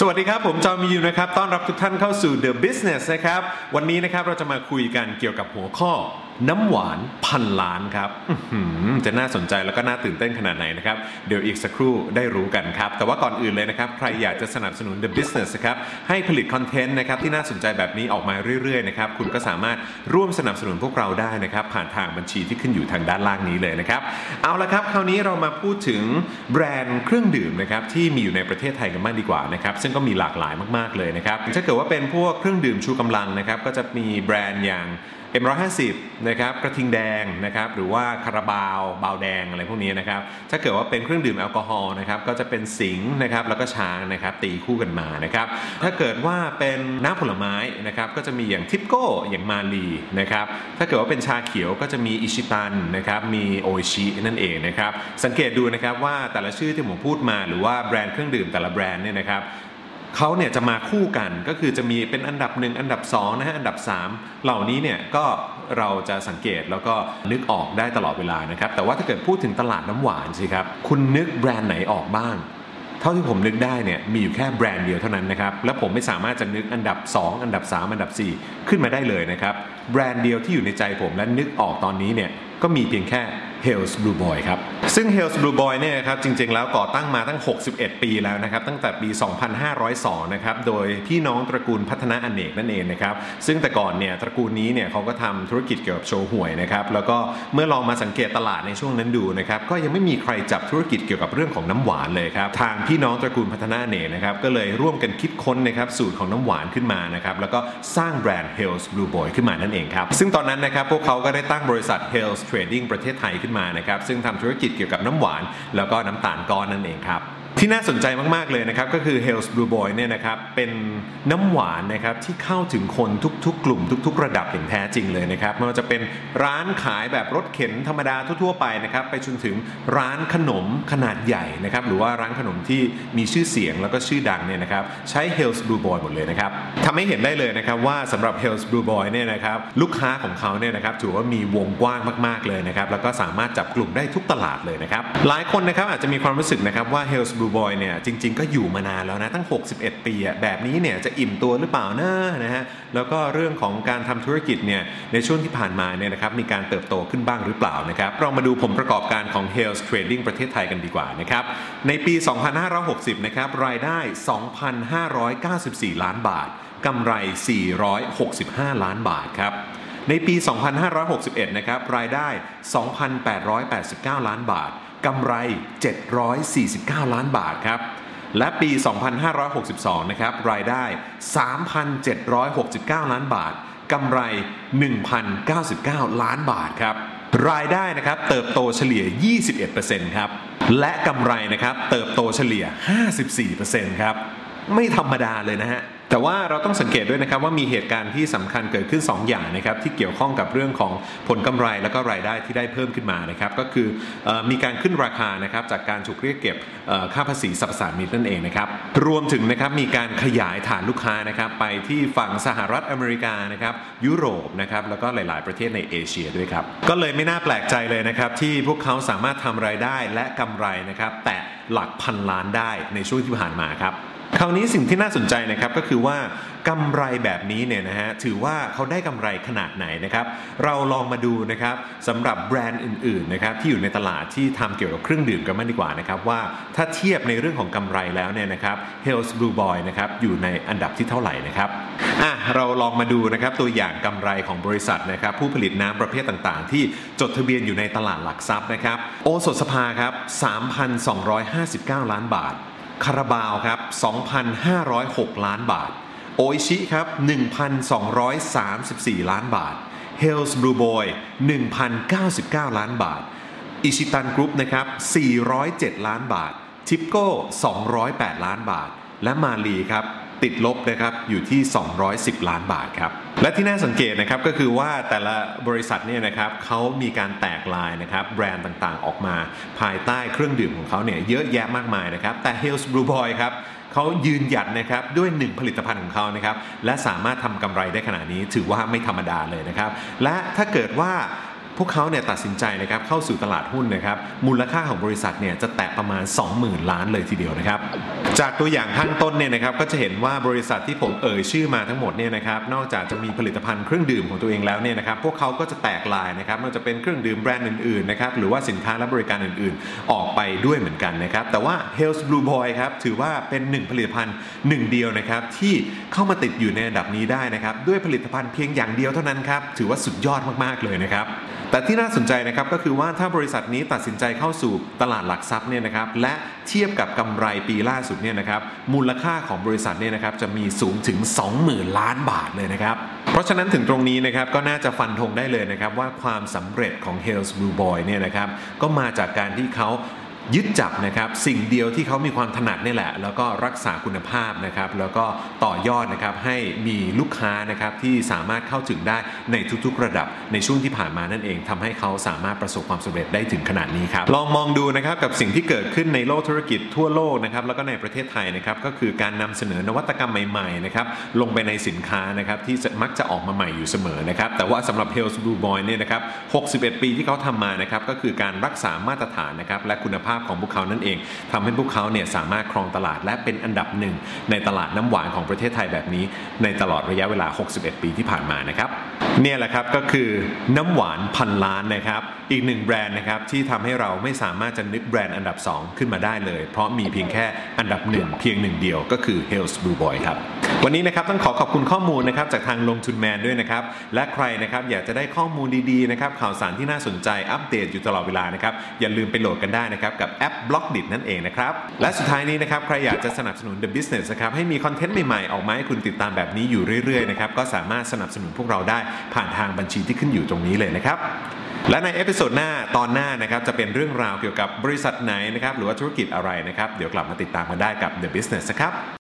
สวัสดีครับ ผมจอมียูนะครับ ต้อนรับทุกท่านเข้าสู่ The Business นะครับ วันนี้นะครับเราจะมาคุยกันเกี่ยวกับหัวข้อ น้ำหวานพันล้านครับจะน่าสนใจแล้วก็น่าตื่นเต้นขนาดไหนนะครับ เดี๋ยวอีกสักครู่ได้รู้กันครับ แต่ว่าก่อนอื่นเลยนะครับ ใครอยากจะสนับสนุน The Business นะครับ ให้ผลิตคอนเทนต์นะครับที่น่าสนใจแบบนี้ออกมาเรื่อยๆนะครับ คุณก็สามารถร่วมสนับสนุนพวกเราได้นะครับ ผ่านทางบัญชีที่ขึ้นอยู่ทางด้านล่างนี้เลยนะครับ เอาละครับ คราวนี้เรามาพูดถึงแบรนด์เครื่องดื่มนะครับที่มีอยู่ในประเทศไทยกันบ้างดีกว่านะครับ ซึ่งก็มีหลากหลายมากๆเลยนะครับ ถ้าเกิดว่าเป็นพวกเครื่องดื่มชูกำลังนะครับ ก็จะมีแบรนด์อย่าง M150 นะครับกระทิงแดงนะครับหรือว่าคาราบาวบาวแดงอะไรพวกนี้นะครับถ้าเกิดว่าเป็นเครื่องดื่มแอลกอฮอล์นะครับก็จะเป็นสิงห์นะครับแล้วก็ช้างนะครับตีคู่กันมานะครับถ้าเกิดว่าเป็นน้ำผลไม้นะครับก็จะมีอย่างทิปโก้อย่างมาลีนะครับถ้าเกิดว่าเป็นชาเขียวก็จะมีอิชิตันนะครับมีโออิชินั่นเองนะครับสังเกตดูนะครับว่าแต่ละชื่อที่ผมพูดมาหรือว่าแบรนด์เครื่องดื่มแต่ละแบรนด์เนี่ยนะครับ เขาเนี่ยจะมาคู่กันก็คือจะมีเป็นอันดับหนึ่งอันดับ2นะฮะอันดับ 3 เหล่านี้เนี่ยก็เราจะสังเกตแล้วก็นึกออกได้ตลอดเวลานะครับ แต่ว่าถ้าเกิดพูดถึงตลาดน้ำหวานสิครับ คุณนึกแบรนด์ไหนออกบ้าง เท่าที่ผมนึกได้เนี่ยมีอยู่แค่แบรนด์เดียวเท่านั้นนะครับ และผมไม่สามารถจะนึกอันดับ 2 อันดับ 3 อันดับ 4 ขึ้นมาได้เลยนะครับ แบรนด์เดียวที่อยู่ในใจผมและนึกออกตอนนี้เนี่ยก็มีเพียงแค่ Hell's Blue Boy ครับ ซึ่ง Hell's Blue Boy เนี่ยครับจริงๆแล้วก่อตั้งมาตั้ง 61 ปีแล้วนะครับตั้งแต่ปี 2502 นะครับโดยพี่น้องตระกูลพัฒนาอเนกนั่นเองนะครับซึ่งแต่ก่อนเนี่ยตระกูลนี้เนี่ยเขาก็ทำธุรกิจเกี่ยวกับโชว์หวยนะครับแล้วก็เมื่อลองมาสังเกตตลาดในช่วงนั้นดูนะครับก็ยังไม่มีใครจับธุรกิจเกี่ยวกับเรื่องของน้ำหวานเลยครับทางพี่น้องตระกูลพัฒนาอเนกนะครับก็เลยร่วมกันคิดค้นนะครับสูตรของน้ำหวานขึ้นมานะครับแล้วก็สร้างแบรนด์ Hell's Blue Boy ขึ้นมานั่นเองครับซึ่งตอนนั้นนะครับพวกเขาก็ได้ตั้งบริษัท Hell's Trading ประเทศไทยขึ้นมานะครับซึ่งทำธุรกิจเกี่ยวกับน้ำหวาน แล้วก็น้ำตาลก้อนนั่นเองครับ ที่น่าสนใจมาก ๆ เลยนะครับ ก็คือ Hell's Blue Boy เนี่ยนะครับ เป็นน้ำหวานนะครับที่เข้าถึงคนทุก ๆ กลุ่ม ทุก ๆ ระดับอย่างแท้จริงเลยนะครับไม่ว่าจะเป็นร้านขายแบบรถเข็นธรรมดาทั่ว ๆ ไปนะครับ ไปจนถึงร้านขนมขนาดใหญ่นะครับ หรือว่าร้านขนมที่มีชื่อเสียงแล้วก็ชื่อดังเนี่ยนะครับ ใช้ Hell's Blue Boy หมดเลยนะครับทำให้เห็นได้เลยนะครับว่าสำหรับ Hell's Blue Boy เนี่ยนะครับลูกค้าของเขาเนี่ยนะครับถือว่ามีวงกว้างมาก ๆ เลยนะครับแล้วก็สามารถจับกลุ่มได้ทุกตลาดเลยนะครับหลายคนนะครับอาจจะมีความรู้สึกนะครับว่า Hell's Blue Boy เนี่ยจริง ๆ ก็อยู่มานานแล้วนะตั้ง 61 ปีอะแบบนี้เนี่ยจะอิ่มตัวหรือเปล่านะนะฮะแล้วก็เรื่องของการทำธุรกิจเนี่ยในช่วงที่ผ่านมาเนี่ยนะครับมีการเติบโตขึ้นบ้างหรือเปล่านะครับเรามาดูผลประกอบการของ Hell's Trading ประเทศไทยกันดีกว่านะครับในปี 2560 นะครับรายได้ 2,594 ล้านบาทกำไร 465 ล้านบาทครับ ในปี 2561 นะครับ รายได้ 2,889 ล้านบาท กำไร 749 ล้านบาทครับ และปี 2562 นะครับ รายได้ 3,769 ล้านบาท กำไร 1,099 ล้านบาทครับ รายได้นะครับ เติบโตเฉลี่ย 21%ครับ และกำไรนะครับ เติบโตเฉลี่ย 54%ครับ ไม่ธรรมดาเลยนะฮะ แต่ว่าเราต้องสังเกตด้วยนะครับว่ามีเหตุการณ์ที่สำคัญเกิดขึ้น 2 อย่างนะครับที่เกี่ยวข้องกับเรื่องของผลกำไรแล้วก็รายได้ที่ได้เพิ่มขึ้นมานะครับก็คืออมีการขึ้นราคานะครับจากการถูกเรียกเก็บค่าภาษีสรรพสามิตนั่นเองนะครับรวมถึงนะครับมีการขยายฐานลูกค้านะครับไปที่ฝั่งสหรัฐอเมริกานะครับยุโรปนะครับแล้วก็หลาย ๆ ประเทศในเอเชียด้วยครับก็เลยไม่น่าแปลกใจเลยนะครับที่พวกเขาสามารถทำรายได้และกำไรนะครับแตะหลักพันล้านได้ในช่วงที่ผ่านมาครับ ราวนี้สิ่งที่น่าสนใจนะครับก็คือว่ากำไรแบบนี้เนี่ยนะฮะถือว่าเขาได้กำไรขนาดไหนนะครับเราลองมาดูนะครับสำหรับแบรนด์อื่นๆนะครับที่อยู่ในตลาดที่ทำเกี่ยวกับเครื่องดื่มกันมากดีกว่านะครับว่าถ้าเทียบในเรื่องของกำไรแล้วเนี่ยนะครับ Hell's Blue Boy นะครับอยู่ในอันดับที่เท่าไหร่นะครับอะเราลองมาดูนะครับตัวอย่างกำไรของบริษัทนะครับผู้ผลิตน้ำประเภทต่างๆ ที่จดทะเบียนอยู่ในตลาดหลักทรัพย์นะครับโอสถสภาครับ3,259 ล้านบาท คาราบาวครับ 2,506 ล้านบาท โออิชิครับ 1,234 ล้านบาทเฮลซ์บลูบอย1,099 ล้านบาท อิชิตันกรุ๊ปนะครับ 407 ล้านบาท ทิปโก้ 208 ล้านบาท และมาลีครับ ติดลบนะครับอยู่ที่ 210 ล้านบาทครับและที่น่าสังเกตนะครับก็คือว่าแต่ละบริษัทเนี่ยนะครับเขามีการแตกลายนะครับแบรนด์ต่างๆออกมาภายใต้เครื่องดื่มของเขาเนี่ยเยอะแยะมากมายนะครับแต่ Hell's Blue Boy ครับเขายืนหยัดนะครับด้วยหนึ่งผลิตภัณฑ์ของเขานะครับและสามารถทำกำไรได้ขนาดนี้ถือว่าไม่ธรรมดาเลยนะครับและถ้าเกิดว่า พวกเขาเนี่ยตัดสินใจนะครับเข้าสู่ตลาดหุ้นนะครับมูลค่าของบริษัทเนี่ยจะแตะประมาณ 20,000 ล้านเลยทีเดียวนะครับจากตัวอย่างข้างต้นเนี่ยนะครับก็จะเห็นว่าบริษัทที่ผมเอ่ยชื่อมาทั้งหมดเนี่ยนะครับนอกจากจะมีผลิตภัณฑ์เครื่องดื่มของตัวเองแล้วเนี่ยนะครับพวกเขาก็จะแตกลายนะครับไม่ว่าจะเป็นเครื่องดื่มแบรนด์อื่นๆนะครับหรือว่าสินค้าและบริการอื่นๆ ออกไปด้วยเหมือนกันนะครับแต่ว่า h e l t h Blue Boy ครับถือว่าเป็นหนึ่งผลิตภัณฑ์หนึ่งเดียวนะครับที่เข้ามาติดอยู่ในระดับนี้ได้นะครับด้วยผลิตภัณฑ์เพียงอย่างเดียวเท่านั้นครับถือว่าสุดยอดมากๆเลยนะครับแต่ที่น่าสนใจนะครับก็คือว่าถ้าบริษัทนี้ตัดสินใจเข้าสู่ตลาดหลักทรัพย์เนี่ยนะครับและเทียบกับกำไรปีล่าสุดเนี่ยนะครับมูลค่าของบริษัทเนี่ยนะครับจะมีสูงถึง 20,000 ล้านบาทเลยนะครับเพราะฉะนั้นถึงตรงนี้นะครับก็น่าจะฟันธงได้เลยนะครับว่าความสำเร็จของ Hales Blue Boy เนี่ยนะครับก็มาจากการที่เขา ยึดจับนะครับสิ่งเดียวที่เขามีความถนัดนี่แหละ แล้วก็รักษาคุณภาพนะครับ แล้วก็ต่อยอดนะครับให้มีลูกค้านะครับที่สามารถเข้าถึงได้ในทุกๆ ระดับในช่วงที่ผ่านมานั่นเองทำให้เขาสามารถประสบความสำเร็จได้ถึงขนาดนี้ครับลองมองดูนะครับกับสิ่งที่เกิดขึ้นในโลกธุรกิจทั่วโลกนะครับแล้วก็ในประเทศไทยนะครับก็คือการนำเสนอนวัตกรรมใหม่ๆนะครับลงไปในสินค้านะครับที่มักจะออกมาใหม่อยู่เสมอนะครับแต่ว่าสำหรับ Health Blue Boy เนี่ยนะครับ 61 ปีที่เขาทำมานะครับก็คือการรักษามาตรฐานนะครับและคุณภาพของพวกเขานั่นเองทำให้พวกเขาเนี่ยสามารถครองตลาดและเป็นอันดับหนึ่งในตลาดน้ำหวานของประเทศไทยแบบนี้ ในตลอดระยะเวลา 61 ปีที่ผ่านมานะครับเนี่ยแหละครับก็คือน้ำหวานพันล้านนะครับอีกหนึ่งแบรนด์นะครับที่ทำให้เราไม่สามารถจะนึกแบรนด์อันดับ 2 ขึ้นมาได้เลย เพราะมีเพียงแค่อันดับหนึ่งเพียงหนึ่งเดียวก็คือ Hales Blue Boy ครับ วันนี้นะครับต้องขอขอบคุณข้อมูลนะครับจากทางลงทุนแมนด้วยนะครับ และใครนะครับอยากจะได้ข้อมูลดีๆนะครับข่าวสารที่น่าสนใจอัปเดตอยู่ตลอดเวลานะครับอย่าลืมไปโหลดกันได้นะครับกับแอป b l o c k d i t นั่นเองนะครับและสุดท้ายนี้นะครับใครอยากจะสนับสนุน The Business นะครับให้มีคอนเทนต์ใหม่ๆออกมาให้คุณติดตามแบบนี้อยู่เรื่อยๆนะครับก็สามารถสนับสนุนพวกเราได้ผ่านทางบัญชีที่ขึ้นอยู่ตรงนี้เลยนะครับและใน episode หน้าตอนหน้านะครับจะเป็นเรื่องราวเกี่ยวกับบริษัทไหนนะครับหรือว่าธุรกิจอะไรนะครับ เดี๋ยวกลับมาติดตามกันได้กับ The Business นะครับ